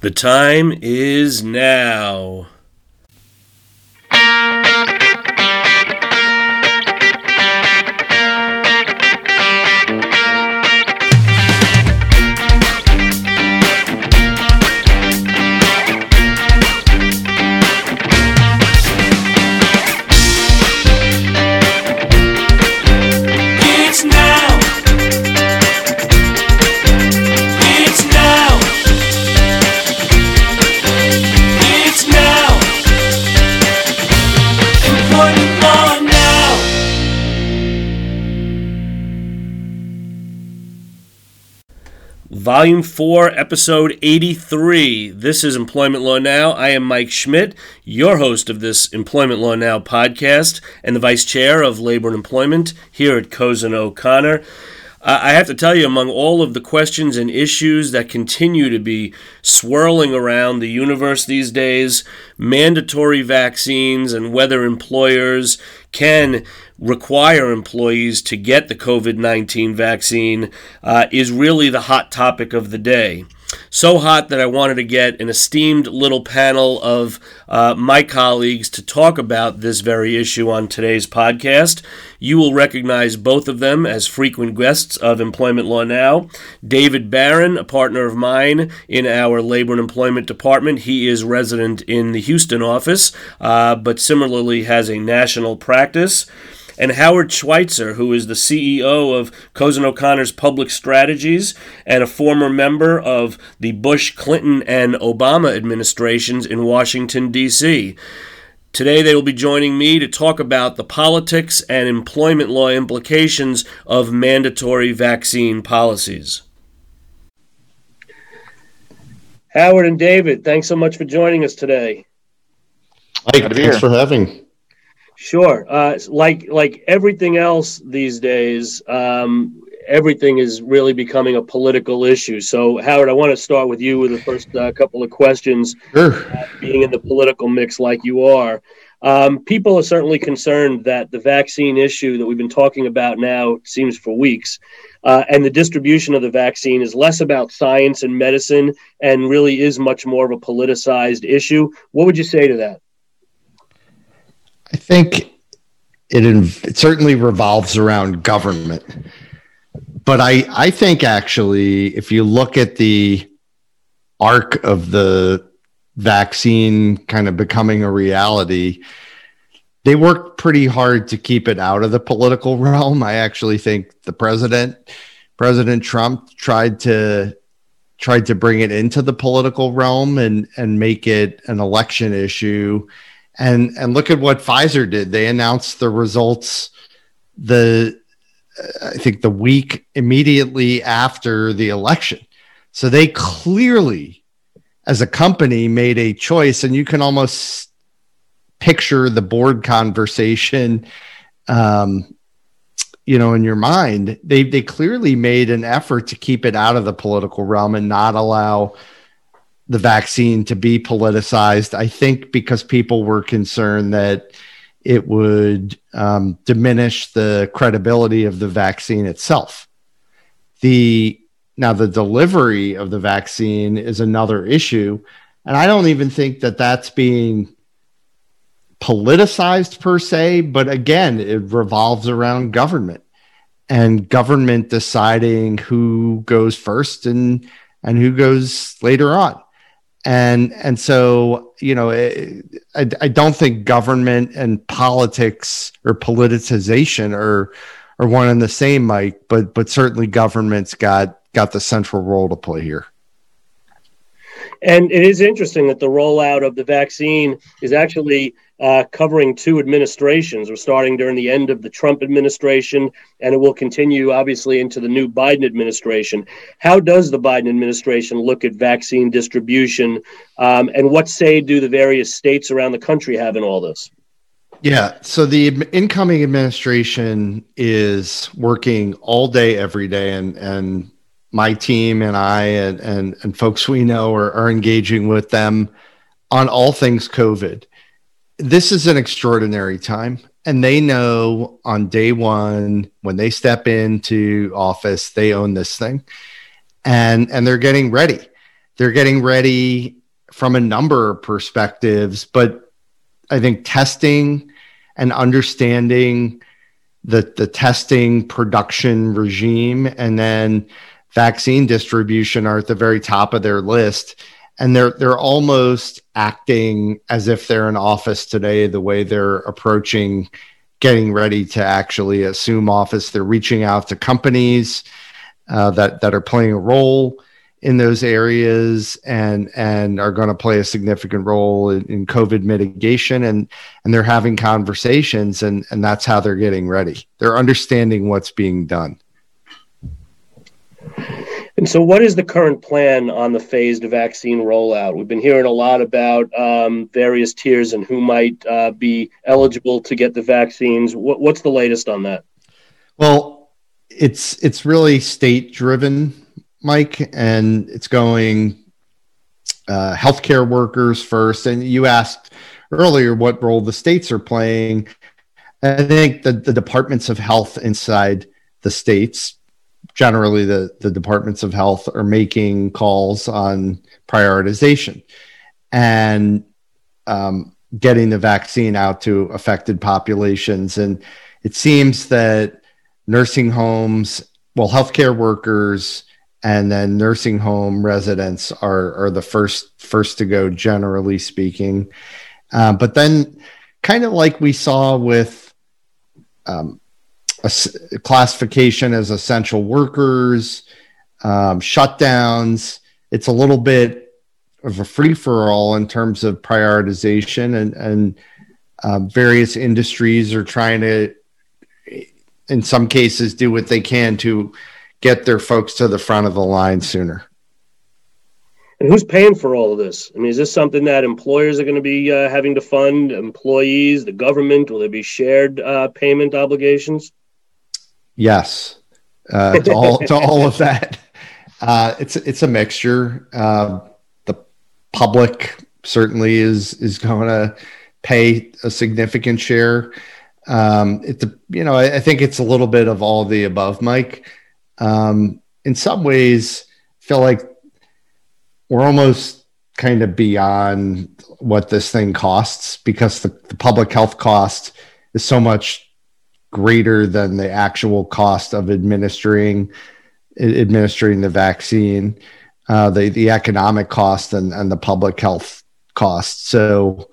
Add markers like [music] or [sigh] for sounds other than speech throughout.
The time is now. Volume 4, Episode 83. This is Employment Law Now. I am Mike Schmidt, your host of this Employment Law Now podcast and the Vice Chair of Labor and Employment here at Cozen O'Connor. I have to tell you, among all of the questions and issues that continue to be swirling around the universe these days, mandatory vaccines and whether employers can require employees to get the COVID 19 vaccine uh, is really the hot topic of the day. So hot that I wanted to get an esteemed little panel of uh, my colleagues to talk about this very issue on today's podcast. You will recognize both of them as frequent guests of Employment Law Now. David Barron, a partner of mine in our Labor and Employment Department, he is resident in the Houston office, uh, but similarly has a national practice and Howard Schweitzer, who is the CEO of Cozen O'Connor's Public Strategies and a former member of the Bush, Clinton, and Obama administrations in Washington, D.C. Today, they will be joining me to talk about the politics and employment law implications of mandatory vaccine policies. Howard and David, thanks so much for joining us today. Mike, thanks for having. Sure. Uh, like like everything else these days, um, everything is really becoming a political issue. So, Howard, I want to start with you with the first uh, couple of questions. Sure. Uh, being in the political mix like you are, um, people are certainly concerned that the vaccine issue that we've been talking about now it seems for weeks, uh, and the distribution of the vaccine is less about science and medicine, and really is much more of a politicized issue. What would you say to that? I think it, it certainly revolves around government. But I, I think actually, if you look at the arc of the vaccine kind of becoming a reality, they worked pretty hard to keep it out of the political [laughs] realm. I actually think the president, President Trump, tried to tried to bring it into the political realm and and make it an election issue and and look at what Pfizer did. They announced the results the I think the week immediately after the election. So they clearly as a company made a choice and you can almost picture the board conversation um you know in your mind they they clearly made an effort to keep it out of the political realm and not allow the vaccine to be politicized. I think because people were concerned that it would um, diminish the credibility of the vaccine itself. The now the delivery of the vaccine is another issue, and I don't even think that that's being politicized per se. But again, it revolves around government and government deciding who goes first and and who goes later on and and so you know I, I don't think government and politics or politicization are are one and the same mike but but certainly government's got got the central role to play here And it is interesting that the rollout of the vaccine is actually uh, covering two administrations. We're starting during the end of the Trump administration, and it will continue, obviously, into the new Biden administration. How does the Biden administration look at vaccine distribution, um, and what say do the various states around the country have in all this? Yeah. So the incoming administration is working all day, every day, and and my team and I and and, and folks we know are, are engaging with them on all things COVID. This is an extraordinary time, and they know on day one when they step into office, they own this thing, and and they're getting ready. they're getting ready from a number of perspectives, but I think testing and understanding the the testing production regime and then vaccine distribution are at the very top of their list and they're they're almost acting as if they're in office today the way they're approaching getting ready to actually assume office they're reaching out to companies uh, that that are playing a role in those areas and and are going to play a significant role in, in, COVID mitigation and and they're having conversations and and that's how they're getting ready. They're understanding what's being done. And so, what is the current plan on the phased vaccine rollout? We've been hearing a lot about um, various tiers and who might uh, be eligible to get the vaccines. What, what's the latest on that? Well, it's it's really state driven Mike, and it's going uh, healthcare workers first. And you asked earlier what role the states are playing. I think the, the departments of health inside the states, generally the, the departments of health, are making calls on prioritization and um, getting the vaccine out to affected populations. And it seems that nursing homes, well, healthcare workers, and then nursing home residents are are the first first to go generally speaking uh, but then kind of like we saw with um, a, classification as essential workers um, shutdowns it's a little bit of a free for all in terms of prioritization and and uh, various industries are trying to in some cases do what they can to get their folks to the front of the line sooner. And who's paying for all of this? I mean, is this something that employers are going to be uh, having to fund? Employees, the government? Will there be shared uh, payment obligations? Yes, uh, to all to all of that. Uh, it's it's a mixture. Uh, the public certainly is is going to pay a significant share. Um, it you know I, I think it's a little bit of all the above, Mike um, in some ways feel like we're almost kind of beyond what this thing costs because the, the public health cost is so much greater than the actual cost of administering administering the vaccine, uh, the the economic cost and, and the public health cost. So,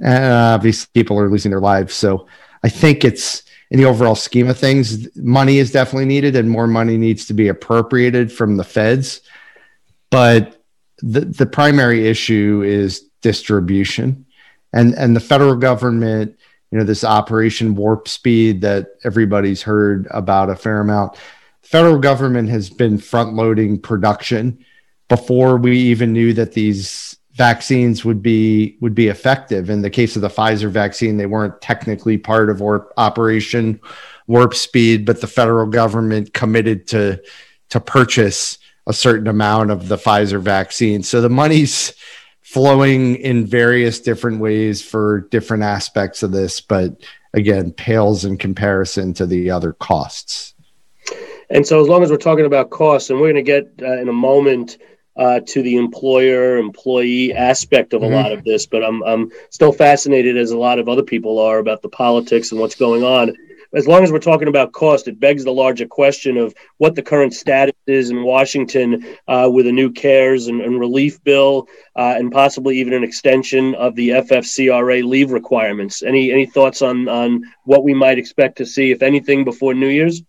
and obviously, people are losing their lives. So, I think it's in the overall scheme of things, money is definitely needed and more money needs to be appropriated from the feds. But the, the primary issue is distribution. And, and the federal government, you know, this Operation Warp Speed that everybody's heard about a fair amount, the federal government has been front loading production before we even knew that these vaccines would be would be effective. In the case of the Pfizer vaccine, they weren't technically part of warp, Operation Warp Speed, but the federal government committed to to purchase a certain amount of the Pfizer vaccine. So the money's flowing in various different ways for different aspects of this, but again, pales in comparison to the other costs. And so, as long as we're talking about costs, and we're going to get uh, in a moment uh, to the employer employee aspect of a mm-hmm. lot of this, but I'm, I'm still fascinated, as a lot of other people are, about the politics and what's going on. As long as we're talking about cost, it begs the larger question of what the current status is in Washington uh, with a new CARES and, and relief bill, uh, and possibly even an extension of the FFCRA leave requirements. Any any thoughts on on what we might expect to see, if anything, before New Year's?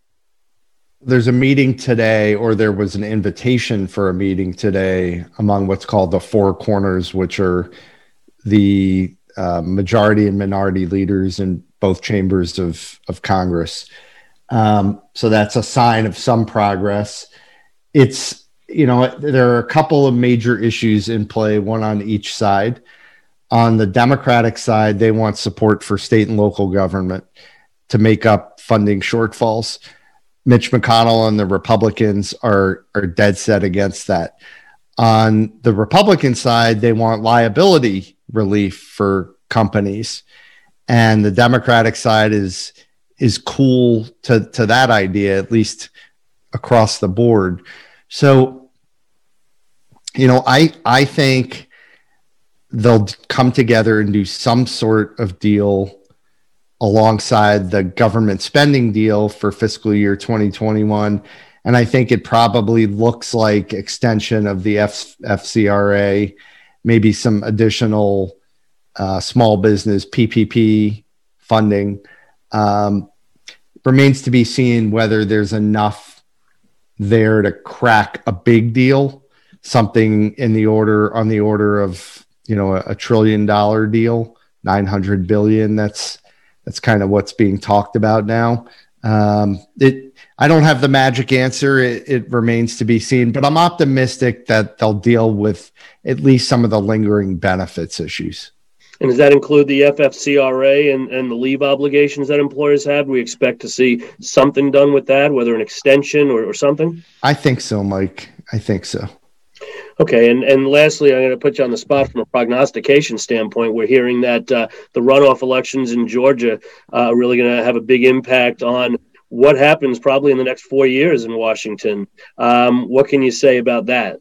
there's a meeting today, or there was an invitation for a meeting today among what's called the Four Corners, which are the uh, majority and minority leaders in both chambers of, of Congress. Um, so that's a sign of some progress. It's, you know, there are a couple of major issues in play, one on each side. On the Democratic side, they want support for state and local government to make up funding shortfalls Mitch McConnell and the Republicans are are dead set against that. On the Republican side, they want liability relief for companies, and the Democratic side is is cool to to that idea, at least across the board. So you know, I I think they'll come together and do some sort of deal alongside the government spending deal for fiscal year 2021 and I think it probably looks like extension of the F- FCRA, maybe some additional uh, small business PPP funding. Um, remains to be seen whether there's enough there to crack a big deal, something in the order on the order of you know a, a trillion dollar deal, nine hundred billion. That's that's kind of what's being talked about now. Um, it I don't have the magic answer. It, it, remains to be seen, but I'm optimistic that they'll deal with at least some of the lingering benefits issues. And does that include the FFCRA and, and the leave obligations that employers have? we expect to see something done with that, whether an extension or, or something? I think so, Mike. I think so. Okay, and, and lastly, I'm going to put you on the spot from a prognostication standpoint. We're hearing that uh, the runoff elections in Georgia uh, are really going to have a big impact on what happens probably in the next four years in Washington. Um, what can you say about that?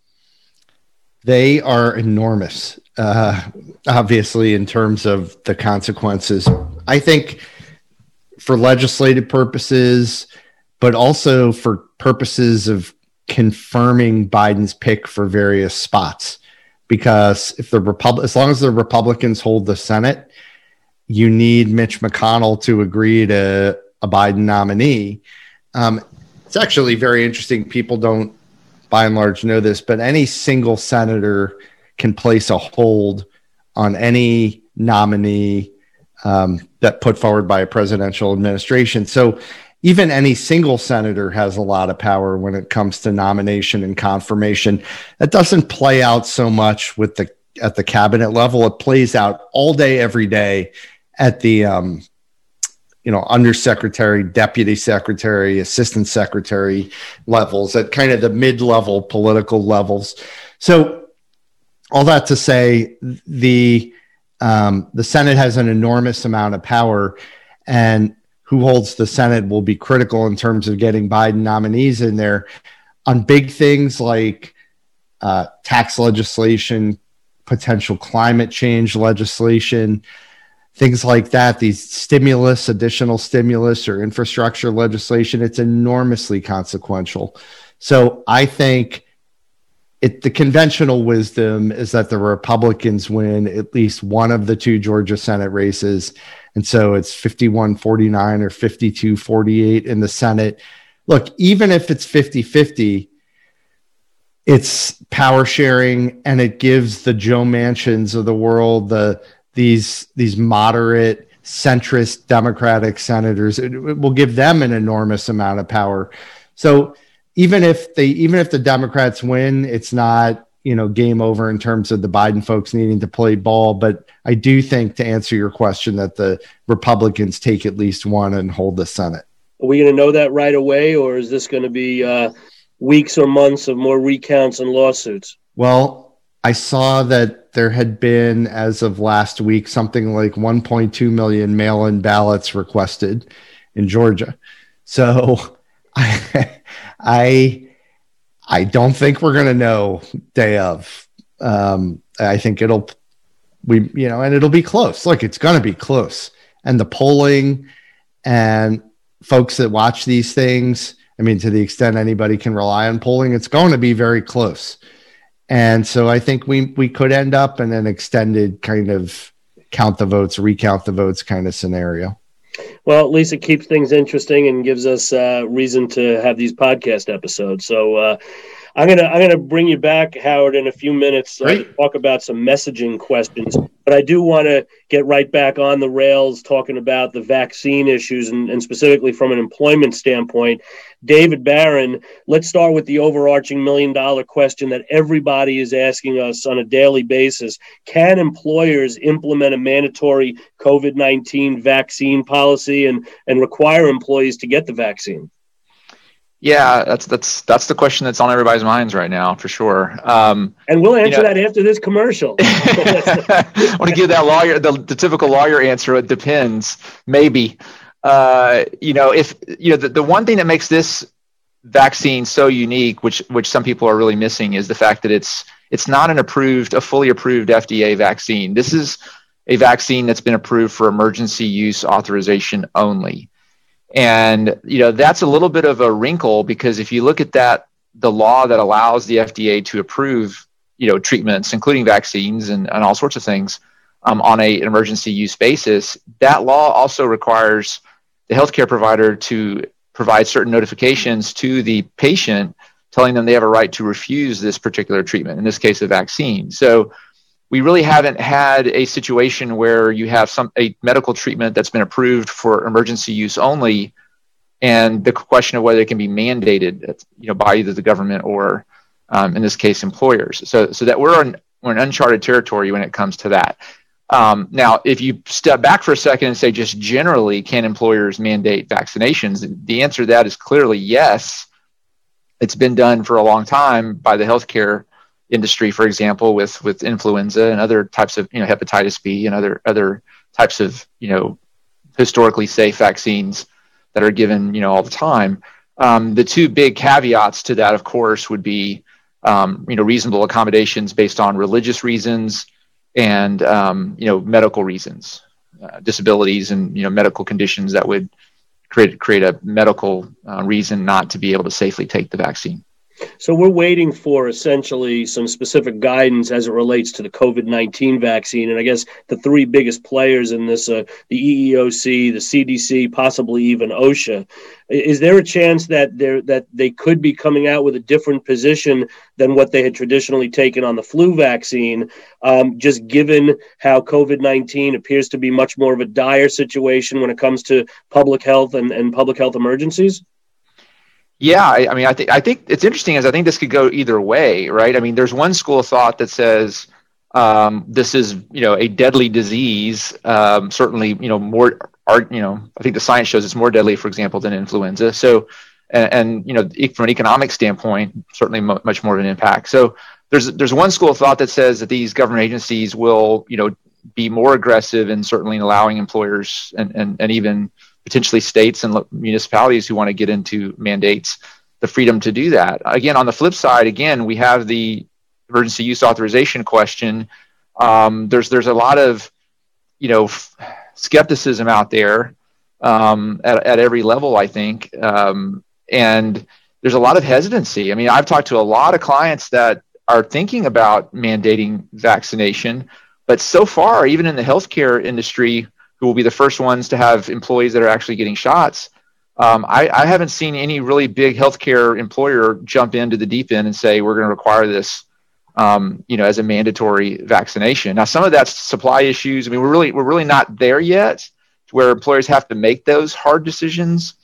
They are enormous, uh, obviously, in terms of the consequences. I think for legislative purposes, but also for purposes of confirming Biden's pick for various spots. Because if the Republic, as long as the Republicans hold the Senate, you need Mitch McConnell to agree to a Biden nominee. Um, it's actually very interesting. People don't, by and large, know this, but any single senator can place a hold on any nominee um, that put forward by a presidential administration. So even any single senator has a lot of power when it comes to nomination and confirmation. That doesn't play out so much with the at the cabinet level. It plays out all day, every day at the um, you know undersecretary deputy secretary assistant secretary levels at kind of the mid-level political levels so all that to say the um, the senate has an enormous amount of power and who holds the senate will be critical in terms of getting biden nominees in there on big things like uh, tax legislation potential climate change legislation things like that, these stimulus, additional stimulus or infrastructure legislation, it's enormously consequential. So I think it, the conventional wisdom is that the Republicans win at least one of the two Georgia Senate races. And so it's 51 49 or 52 48 in the Senate. Look, even if it's 50 50, it's power sharing and it gives the Joe Manchins of the world the these these moderate centrist democratic senators it, it will give them an enormous amount of power so even if they even if the democrats win it's not you know game over in terms of the biden folks needing to play ball. But i do think to answer your question that the republicans take at least one and hold the senate. Are we going to know that right away or is this going to be uh, weeks or months of more recounts and lawsuits? Well I saw that there had been, as of last week, something like 1.2 million mail in ballots requested in Georgia. So [laughs] I, I, I don't think we're going to know day of. Um, I think it'll, we, you know, and it'll be close. Look, it's going to be close. And the polling and folks that watch these things, I mean, to the extent anybody can rely on polling, it's going to be very close. And so I think we we could end up in an extended kind of count the votes, recount the votes kind of scenario. Well, at least it keeps things interesting and gives us uh, reason to have these podcast episodes. So uh, I'm gonna I'm gonna bring you back, Howard, in a few minutes uh, to talk about some messaging questions. But I do want to get right back on the rails, talking about the vaccine issues and, and specifically from an employment standpoint. David Barron, let's start with the overarching million dollar question that everybody is asking us on a daily basis: Can employers implement a mandatory COVID nineteen vaccine policy and and require employees to get the vaccine? Yeah, that's that's that's the question that's on everybody's minds right now, for sure. Um, and we'll answer you know, that after this commercial. I want to give that lawyer the, the typical lawyer answer. It depends, maybe. Uh, you know, if you know the, the one thing that makes this vaccine so unique, which which some people are really missing, is the fact that it's it's not an approved, a fully approved FDA vaccine. This is a vaccine that's been approved for emergency use authorization only. And you know that's a little bit of a wrinkle because if you look at that, the law that allows the FDA to approve you know treatments, including vaccines and, and all sorts of things, um, on a, an emergency use basis, that law also requires the healthcare provider to provide certain notifications to the patient telling them they have a right to refuse this particular treatment, in this case, a vaccine. So we really haven't had a situation where you have some a medical treatment that's been approved for emergency use only, and the question of whether it can be mandated, you know, by either the government or, um, in this case, employers. So, so that we're on we're in uncharted territory when it comes to that. Um, now, if you step back for a second and say just generally, can employers mandate vaccinations? The answer to that is clearly yes. It's been done for a long time by the healthcare industry, for example, with with influenza and other types of you know hepatitis B and other other types of you know historically safe vaccines that are given you know all the time. Um, the two big caveats to that, of course, would be um, you know reasonable accommodations based on religious reasons and um, you know medical reasons, uh, disabilities and you know medical conditions that would create create a medical uh, reason not to be able to safely take the vaccine. So we're waiting for essentially some specific guidance as it relates to the COVID nineteen vaccine, and I guess the three biggest players in this: uh, the EEOC, the CDC, possibly even OSHA. Is there a chance that they that they could be coming out with a different position than what they had traditionally taken on the flu vaccine? Um, just given how COVID nineteen appears to be much more of a dire situation when it comes to public health and, and public health emergencies. Yeah, I, I, mean, I think I think it's interesting as I think this could go either way, right? I mean, there's one school of thought that says um, this is you know a deadly disease. Um, certainly, you know more. Art, you know, I think the science shows it's more deadly, for example, than influenza. So, and, and you know, from an economic standpoint, certainly much more of an impact. So, there's there's one school of thought that says that these government agencies will you know be more aggressive and certainly in allowing employers and and, and even potentially states and municipalities who want to get into mandates the freedom to do that. Again, on the flip side, again, we have the emergency use authorization question. Um, there's there's a lot of you know f- skepticism out there um, at, at every level, I think, um, and there's a lot of hesitancy. I mean, I've talked to a lot of clients that are thinking about mandating vaccination, but so far, even in the healthcare industry, who will be the first ones to have employees that are actually getting shots. Um, I, I, haven't seen any really big healthcare employer jump into the deep end and say we're going to require this, um, you know, as a mandatory vaccination. Now, some of that's supply issues. I mean, we're really we're really not there yet, where employers have to make those hard decisions.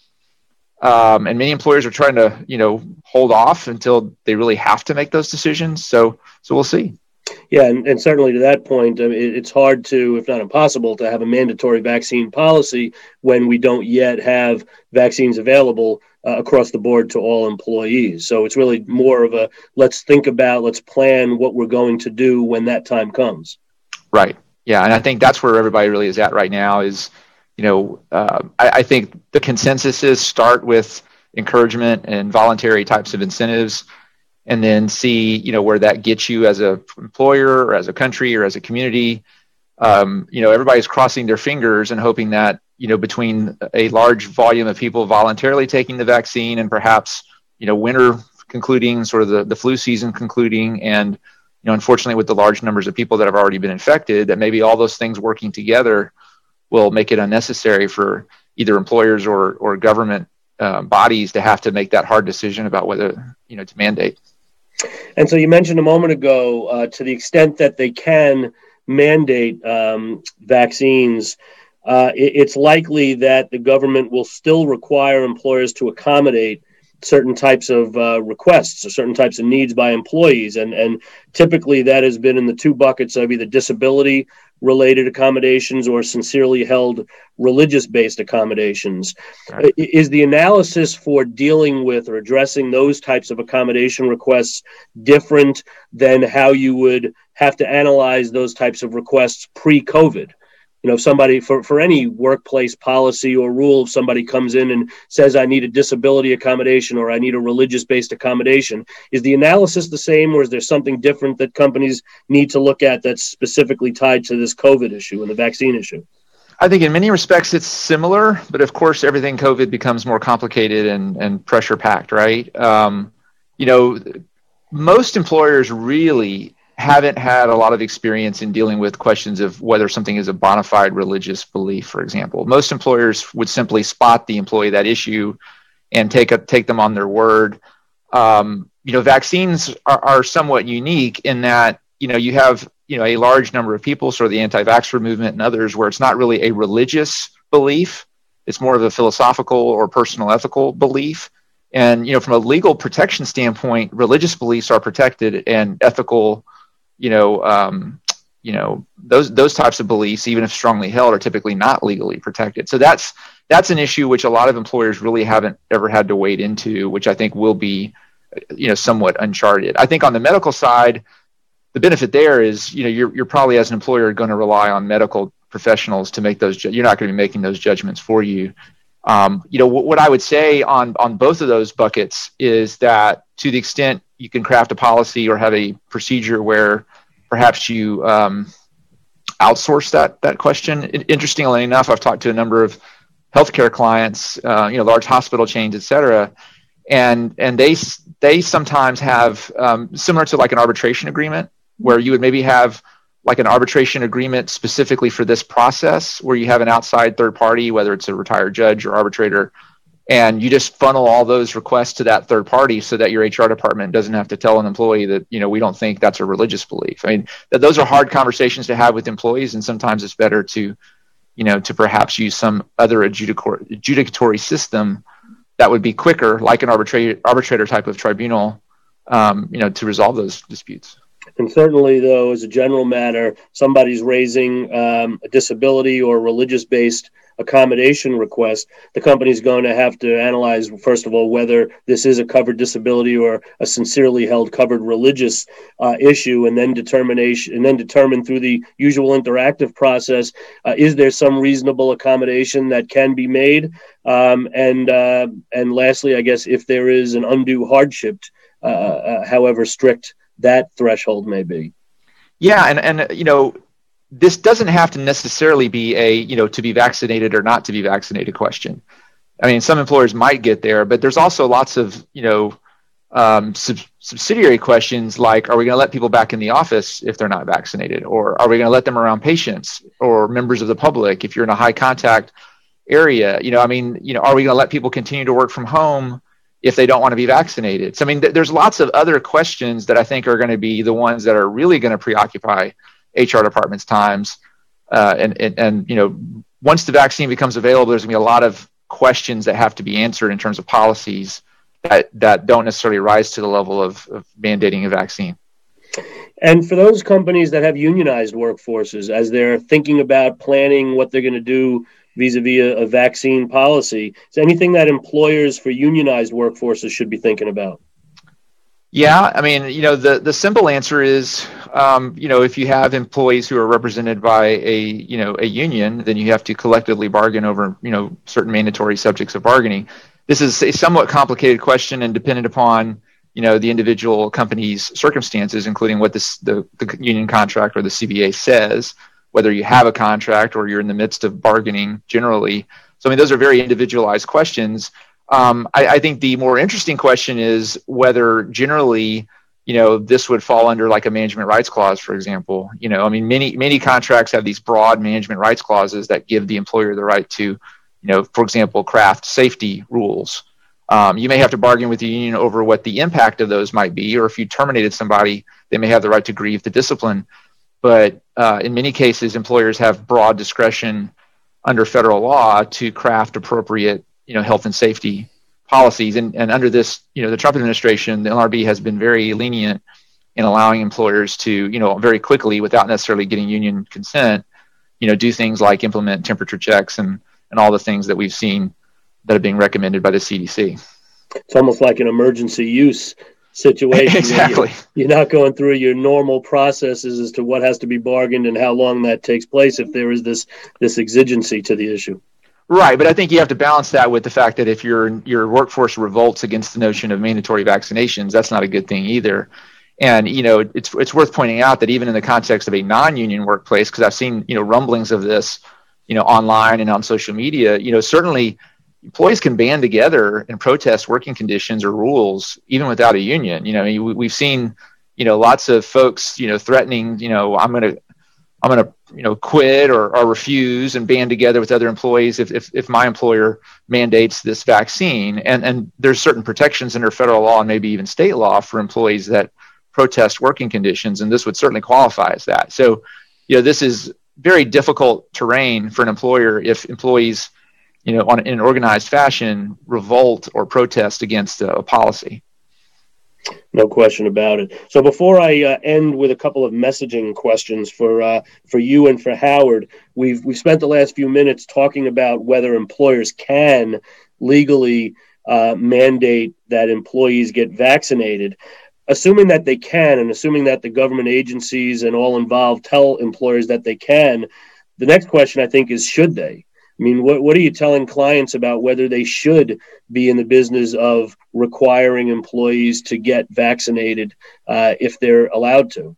Um, and many employers are trying to, you know, hold off until they really have to make those decisions. So, so we'll see. Yeah, and, and certainly to that point, I mean, it's hard to, if not impossible, to have a mandatory vaccine policy when we don't yet have vaccines available uh, across the board to all employees. So it's really more of a let's think about, let's plan what we're going to do when that time comes. Right. Yeah, and I think that's where everybody really is at right now. Is you know, uh, I, I think the consensus is start with encouragement and voluntary types of incentives and then see you know where that gets you as a employer or as a country or as a community. Um, you know everybody's crossing their fingers and hoping that you know between a large volume of people voluntarily taking the vaccine and perhaps you know winter concluding sort of the, the flu season concluding and you know unfortunately with the large numbers of people that have already been infected that maybe all those things working together will make it unnecessary for either employers or or government uh, bodies to have to make that hard decision about whether you know to mandate and so you mentioned a moment ago, uh, to the extent that they can mandate um, vaccines, uh, it, it's likely that the government will still require employers to accommodate certain types of uh, requests or certain types of needs by employees. And, and typically that has been in the two buckets of either disability related accommodations or sincerely held religious based accommodations. Right. Is the analysis for dealing with or addressing those types of accommodation requests different than how you would have to analyze those types of requests pre COVID? You know, somebody for, for any workplace policy or rule, if somebody comes in and says, I need a disability accommodation or I need a religious based accommodation, is the analysis the same or is there something different that companies need to look at that's specifically tied to this COVID issue and the vaccine issue? I think in many respects it's similar, but of course, everything COVID becomes more complicated and, and pressure packed, right? Um, you know, most employers really haven't had a lot of experience in dealing with questions of whether something is a bona fide religious belief, for example. Most employers would simply spot the employee that issue and take a, take them on their word. Um, you know, vaccines are, are somewhat unique in that you know you have you know a large number of people, sort of the anti-vaxxer movement and others, where it's not really a religious belief; it's more of a philosophical or personal ethical belief. And you know, from a legal protection standpoint, religious beliefs are protected, and ethical you know, um, you know, those those types of beliefs, even if strongly held, are typically not legally protected. So that's that's an issue which a lot of employers really haven't ever had to wade into, which I think will be, you know, somewhat uncharted. I think on the medical side, the benefit there is, you know, you're you're probably as an employer going to rely on medical professionals to make those. You're not going to be making those judgments for you. Um, you know, w- what I would say on on both of those buckets is that to the extent you can craft a policy or have a procedure where perhaps you um, outsource that that question. Interestingly enough, I've talked to a number of healthcare clients, uh, you know, large hospital chains, et cetera, and and they they sometimes have um, similar to like an arbitration agreement where you would maybe have like an arbitration agreement specifically for this process where you have an outside third party whether it's a retired judge or arbitrator and you just funnel all those requests to that third party so that your HR department doesn't have to tell an employee that you know we don't think that's a religious belief. I mean, th- those are hard conversations to have with employees, and sometimes it's better to you know to perhaps use some other adjudicatory system that would be quicker, like an arbitrator arbitrator type of tribunal, um, you know, to resolve those disputes. And certainly, though, as a general matter, somebody's raising um, a disability or religious based accommodation request, the company is going to have to analyze, first of all, whether this is a covered disability or a sincerely held covered religious uh, issue, and then determination, and then determine through the usual interactive process, uh, is there some reasonable accommodation that can be made? Um, and uh, and lastly, I guess if there is an undue hardship, uh, uh, however strict that threshold may be. Yeah, and and you know this doesn't have to necessarily be a you know to be vaccinated or not to be vaccinated question. I mean, some employers might get there, but there's also lots of you know um, sub- subsidiary questions like are we going to let people back in the office if they're not vaccinated or are we going to let them around patients or members of the public if you're in a high contact area you know i mean you know are we going to let people continue to work from home if they don't want to be vaccinated so i mean th- there's lots of other questions that i think are going to be the ones that are really going to preoccupy HR departments' times. Uh, and, and, and, you know, once the vaccine becomes available, there's going to be a lot of questions that have to be answered in terms of policies that, that don't necessarily rise to the level of, of mandating a vaccine. And for those companies that have unionized workforces, as they're thinking about planning what they're going to do vis-a-vis a, a, vaccine policy, is anything that employers for unionized workforces should be thinking about? Yeah, I mean, you know, the the simple answer is, um, you know, if you have employees who are represented by a you know a union, then you have to collectively bargain over you know certain mandatory subjects of bargaining. This is a somewhat complicated question and dependent upon you know the individual company's circumstances, including what this the, the union contract or the CBA says, whether you have a contract or you're in the midst of bargaining generally. So I mean, those are very individualized questions. Um, I, I, think the more interesting question is whether generally, you know, this would fall under like a management rights clause, for example. You know, I mean, many many contracts have these broad management rights clauses that give the employer the right to, you know, for example, craft safety rules. Um, you may have to bargain with the union over what the impact of those might be, or if you terminated somebody, they may have the right to grieve the discipline. But uh, in many cases, employers have broad discretion under federal law to craft appropriate you know health and safety policies. And, and under this you know the trump administration the nlrb has been very lenient in allowing employers to you know very quickly without necessarily getting union consent you know do things like implement temperature checks and and all the things that we've seen that are being recommended by the cdc it's almost like an emergency use situation. exactly. You're, you're not going through your normal processes as to what has to be bargained and how long that takes place if there is this this exigency to the issue. Right, but I think you have to balance that with the fact that if your your workforce revolts against the notion of mandatory vaccinations, that's not a good thing either. And you know, it's it's worth pointing out that even in the context of a non-union workplace, because I've seen you know rumblings of this, you know, online and on social media, you know, certainly employees can band together and protest working conditions or rules even without a union. You know, we've seen you know lots of folks you know threatening you know I'm going to I'm going to you know quit or, or refuse and band together with other employees if, if, if my employer mandates this vaccine and and there's certain protections under federal law and maybe even state law for employees that protest working conditions and this would certainly qualify as that so you know this is very difficult terrain for an employer if employees you know on in an organized fashion revolt or protest against a, a policy no question about it. So before I uh, end with a couple of messaging questions for uh, for you and for Howard, we've we've spent the last few minutes talking about whether employers can legally uh, mandate that employees get vaccinated. Assuming that they can, and assuming that the government agencies and all involved tell employers that they can, the next question I think is should they? I mean, what, what are you telling clients about whether they should be in the business of requiring employees to get vaccinated uh, if they're allowed to?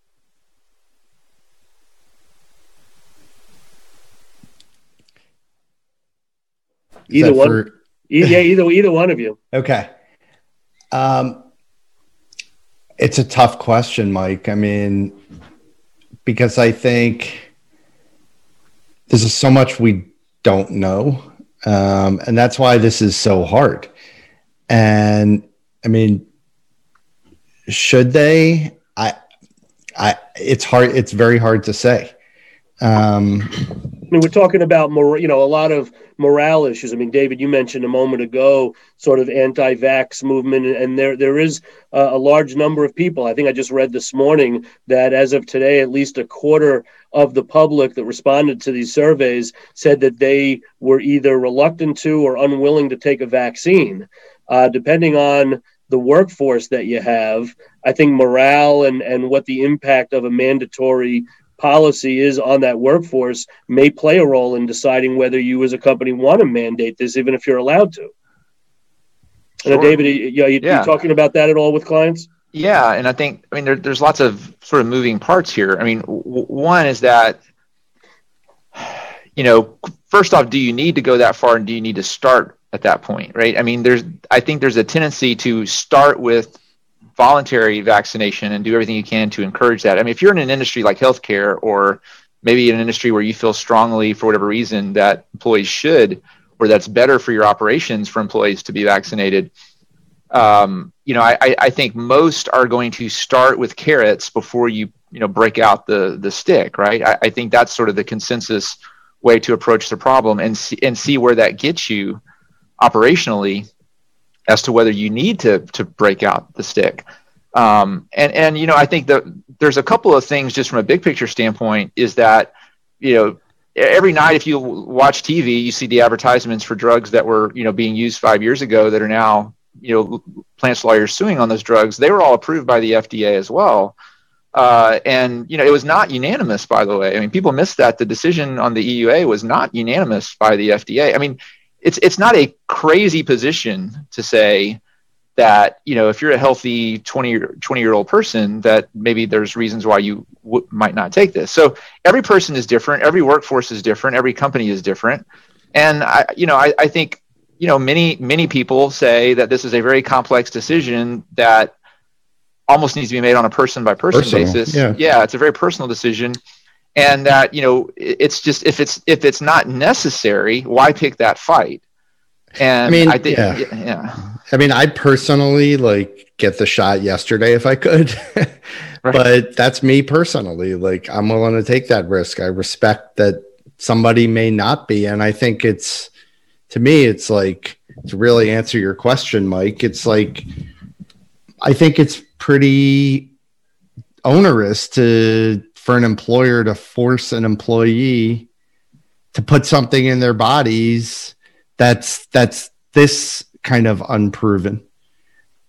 Either one. For... yeah, either either one of you. [laughs] Okay. Um, it's a tough question, Mike. I mean, because I think there's so much we don't know. Um, and that's why this is so hard. And I mean, should they? I, I, it's hard. It's very hard to say. Um, I mean, we're talking about more, you know, a lot of morale issues. I mean, David, you mentioned a moment ago, sort of anti-vax movement, and there there is a, a large number of people. I think I just read this morning that as of today, at least a quarter of the public that responded to these surveys said that they were either reluctant to or unwilling to take a vaccine. Uh, depending on the workforce that you have, I think morale and, and what the impact of a mandatory policy is on that workforce may play a role in deciding whether you as a company want to mandate this, even if you're allowed to. Sure. David, you, you, yeah. you talking about that at all with clients? Yeah, and I think I mean there, there's lots of sort of moving parts here. I mean, w- one is that you know, first off, do you need to go that far, and do you need to start at that point, right? I mean, there's I think there's a tendency to start with voluntary vaccination and do everything you can to encourage that. I mean, if you're in an industry like healthcare or maybe in an industry where you feel strongly for whatever reason that employees should or that's better for your operations for employees to be vaccinated um, you know, I, I think most are going to start with carrots before you, you know, break out the the stick, right? I, I think that's sort of the consensus way to approach the problem and see, and see where that gets you operationally as to whether you need to to break out the stick. Um, and and you know, I think that there's a couple of things just from a big picture standpoint is that you know every night if you watch TV, you see the advertisements for drugs that were you know being used five years ago that are now you know plants lawyers suing on those drugs. They were all approved by the fda as well. Uh, and you know it was not unanimous by the way. I mean people missed that. The decision on the eua was not unanimous by the fda i mean it's it's not a crazy position to say that you know if you're a healthy 20 20 year old person that maybe there's reasons why you w- might not take this so every person is different every workforce is different every company is different and i you know i, I think you know, many many people say that this is a very complex decision that almost needs to be made on a person by person basis. Yeah. yeah, it's a very personal decision, and that you know, it's just if it's if it's not necessary, why pick that fight? And I mean, I think, yeah. yeah. I mean, I personally like get the shot yesterday if I could. [laughs] right. But that's me personally. Like I'm willing to take that risk. I respect that somebody may not be and I think it's to me, it's like to really answer your question, Mike. It's like I think it's pretty onerous to for an employer to force an employee to put something in their bodies that's that's this kind of unproven.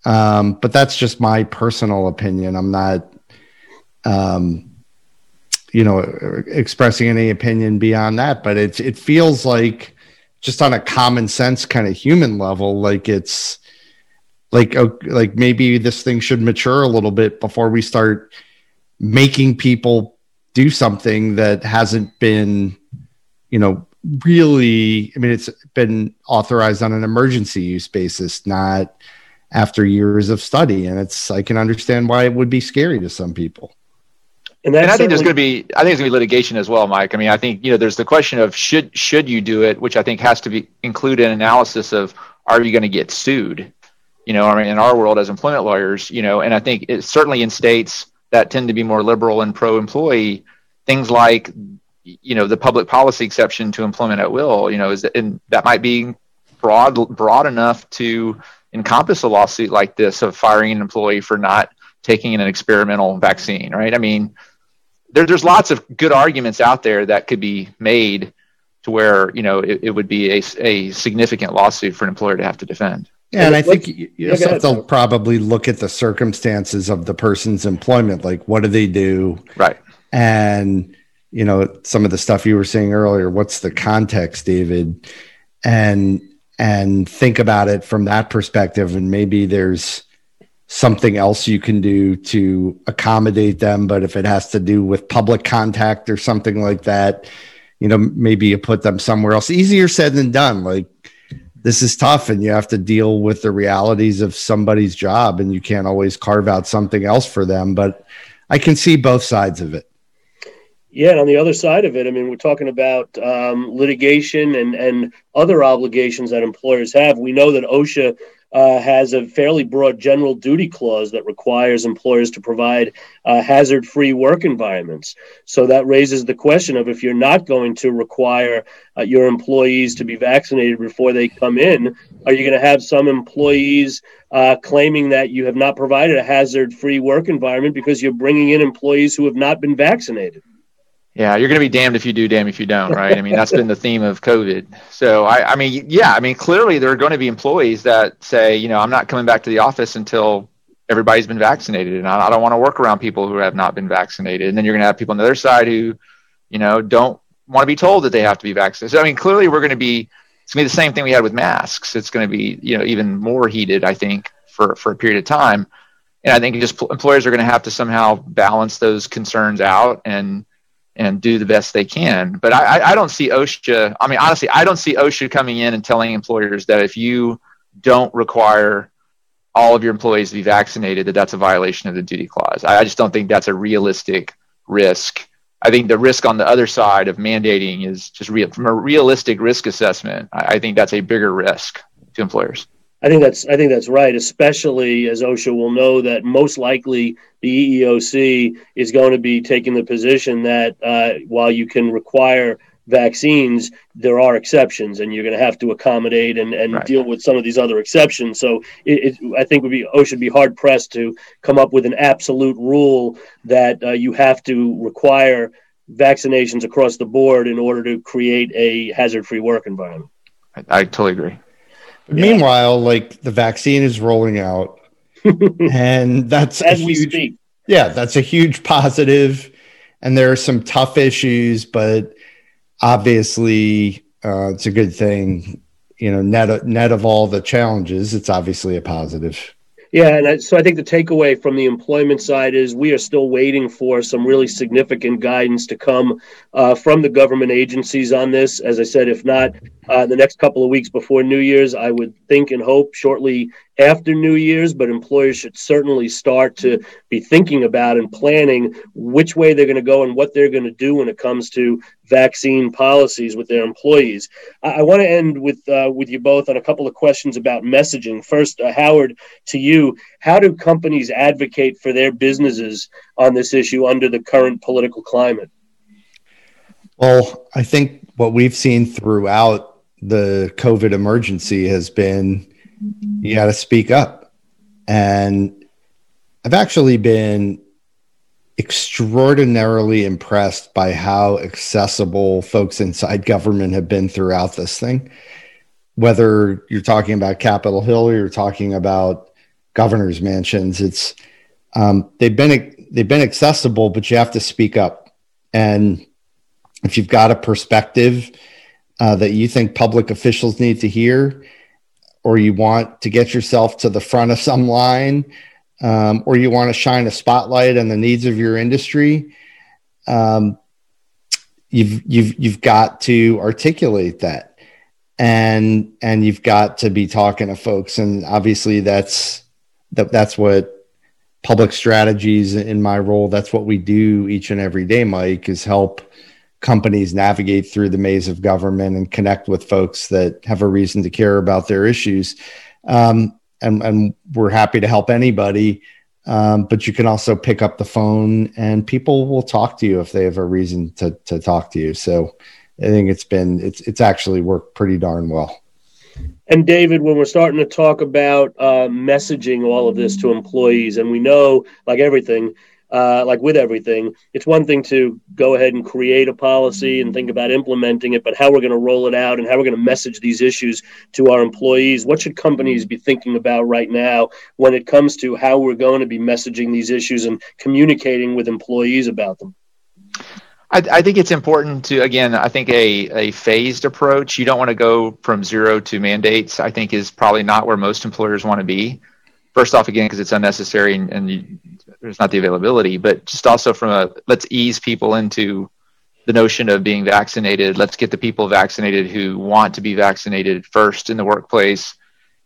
Um, but that's just my personal opinion. I'm not, um, you know, expressing any opinion beyond that. But it it feels like just on a common sense kind of human level, like it's like like maybe this thing should mature a little bit before we start making people do something that hasn't been, you know, really. I mean, it's been authorized on an emergency use basis, not after years of study. And it's I can understand why it would be scary to some people. And, and I think there's going to be I think there's going to be litigation as well, Mike. I mean, I think you know there's the question of should should you do it, which I think has to be include an analysis of are you going to get sued? You know, I mean, in our world as employment lawyers, you know, and I think it's certainly in states that tend to be more liberal and pro-employee, things like you know the public policy exception to employment at will, you know, is that, and that might be broad broad enough to encompass a lawsuit like this of firing an employee for not taking an experimental vaccine, right? I mean, there, there's lots of good arguments out there that could be made to where you know it, it would be a, a significant lawsuit for an employer to have to defend. Yeah, and I think you, also have to probably look at the circumstances of the person's employment. Like, what do they do? Right. And, you know, some of the stuff you were saying earlier, what's the context, David? And, and think about it from that perspective. And maybe there's something else you can do to accommodate them. But if it has to do with public contact or something like that, you know, maybe you put them somewhere else. Easier said than done. Like, this is tough and you have to deal with the realities of somebody's job and you can't always carve out something else for them but i can see both sides of it. Yeah and on the other side of it i mean we're talking about um, litigation and, and other obligations that employers have. We know that osha uh, has a fairly broad general duty clause that requires employers to provide uh, hazard free work environments. So that raises the question of if you're not going to require uh, your employees to be vaccinated before they come in, are you going to have some employees uh, claiming that you have not provided a hazard free work environment because you're bringing in employees who have not been vaccinated? Yeah, you're going to be damned if you do, damned if you don't, right? I mean, that's been the theme of COVID. So, I, I mean, yeah, I mean, clearly there are going to be employees that say, you know, I'm not coming back to the office until everybody's been vaccinated, and I, I don't want to work around people who have not been vaccinated. And then you're going to have people on the other side who, you know, don't want to be told that they have to be vaccinated. So, I mean, clearly we're going to be it's going to be the same thing we had with masks. It's going to be, you know, even more heated, I think, for for a period of time. And I think just employers are going to have to somehow balance those concerns out and and do the best they can. But I, I don't see OSHA. I mean, honestly, I don't see OSHA coming in and telling employers that if you don't require all of your employees to be vaccinated, that that's a violation of the duty clause. I, I just don't think that's a realistic risk. I think the risk on the other side of mandating is just real, from a realistic risk assessment. I, I think that's a bigger risk to employers. I think that's I think that's right, especially as OSHA will know that most likely the EEOC is going to be taking the position that uh, while you can require vaccines, there are exceptions, and you're going to have to accommodate and, and right. deal with some of these other exceptions. So it, it, I think would be OSHA would be hard pressed to come up with an absolute rule that uh, you have to require vaccinations across the board in order to create a hazard-free work environment. I, I totally agree. Yeah. meanwhile, like the vaccine is rolling out, [laughs] and that's as huge, we speak. Yeah, that's a huge positive, and there are some tough issues, but obviously, uh, it's a good thing. You know, net net of all the challenges, it's obviously a positive. Yeah, and so I think the takeaway from the employment side is we are still waiting for some really significant guidance to come uh, from the government agencies on this. As I said, if not uh, the next couple of weeks before New Year's, I would think and hope shortly after New Year's, but employers should certainly start to be thinking about and planning which way they're going to go and what they're going to do when it comes to vaccine policies with their employees. I, I want to end with uh, with you both on a couple of questions about messaging. First, uh, Howard, to you, how do companies advocate for their businesses on this issue under the current political climate? Well, I think what we've seen throughout the COVID emergency has been you got to speak up. And I've actually been extraordinarily impressed by how accessible folks inside government have been throughout this thing. Whether you're talking about Capitol Hill or you're talking about governor's mansions. It's um, they've been they've been accessible, but you have to speak up. And if you've got a perspective uh, that you think public officials need to hear, or you want to get yourself to the front of some line, um, or you want to shine a spotlight on the needs of your industry, um, you've you've you've got to articulate that, and and you've got to be talking to folks, and obviously that's that that's what public strategies in my role that's what we do each and every day mike is help companies navigate through the maze of government and connect with folks that have a reason to care about their issues. Um, and, and we're happy to help anybody. Um, but you can also pick up the phone and people will talk to you if they have a reason to, to talk to you. So i think it's been it's it's actually worked pretty darn well. And David, when we're starting to talk about uh, messaging all of this to employees, and we know, like everything, uh, like with everything, it's one thing to go ahead and create a policy and think about implementing it, but how we're going to roll it out and how we're going to message these issues to our employees. What should companies be thinking about right now when it comes to how we're going to be messaging these issues and communicating with employees about them? I, I, think it's important to again i think a, a phased approach you don't want to go from zero to mandates i think is probably not where most employers want to be first off again because it's unnecessary and, and there's not the availability but just also from a let's ease people into the notion of being vaccinated. Let's get the people vaccinated who want to be vaccinated first in the workplace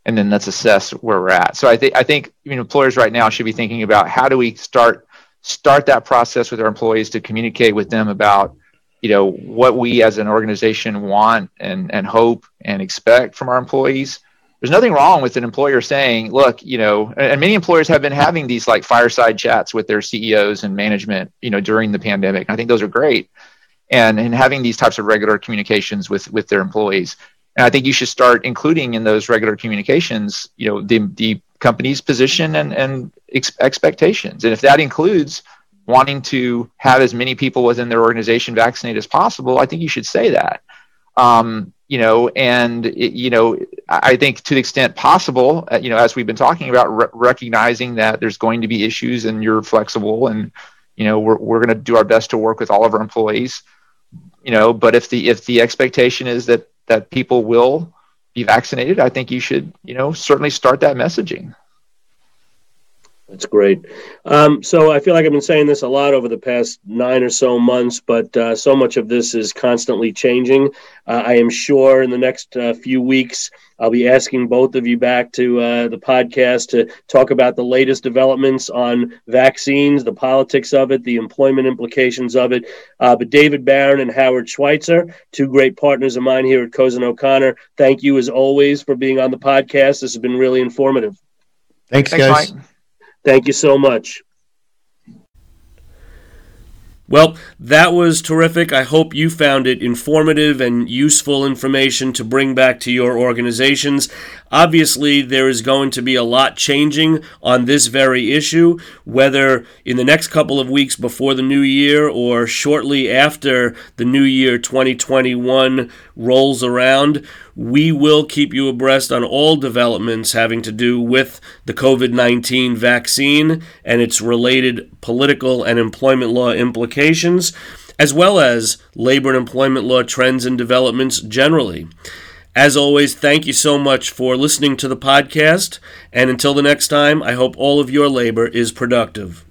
and then let's assess where we're at. So i think i think you know, employers right now should be thinking about how do we start start that process with our employees to communicate with them about you know what we as an organization want and and hope and expect from our employees there's nothing wrong with an employer saying look you know and many employers have been having these like fireside chats with their ceos and management you know during the pandemic i think those are great and and having these types of regular communications with with their employees and i think you should start including in those regular communications you know the the company's position and, and ex- expectations. And if that includes wanting to have as many people within their organization vaccinated as possible, I think you should say that. Um, you know, and it, you know, I think to the extent possible, uh, you know, as we've been talking about, re- recognizing that there's going to be issues and you're flexible, and you know, we're we're going to do our best to work with all of our employees. You know, but if the if the expectation is that that people will be vaccinated, I think you should, you know, certainly start that messaging. That's great. Um, so I feel like I've been saying this a lot over the past nine or so months, but uh, so much of this is constantly changing. Uh, I am sure in the next uh, few weeks, I'll be asking both of you back to uh, the podcast to talk about the latest developments on vaccines, the politics of it, the employment implications of it. Uh, but David Barron and Howard Schweitzer, two great partners of mine here at Cozen O'Connor, thank you as always for being on the podcast. This has been really informative. Thanks, Thanks guys. Mike. Thank you so much. Well, that was terrific. I hope you found it informative and useful information to bring back to your organizations. Obviously, there is going to be a lot changing on this very issue, whether in the next couple of weeks before the new year or shortly after the new year 2021 rolls around. We will keep you abreast on all developments having to do with the COVID 19 vaccine and its related political and employment law implications, as well as labor and employment law trends and developments generally. As always, thank you so much for listening to the podcast. And until the next time, I hope all of your labor is productive.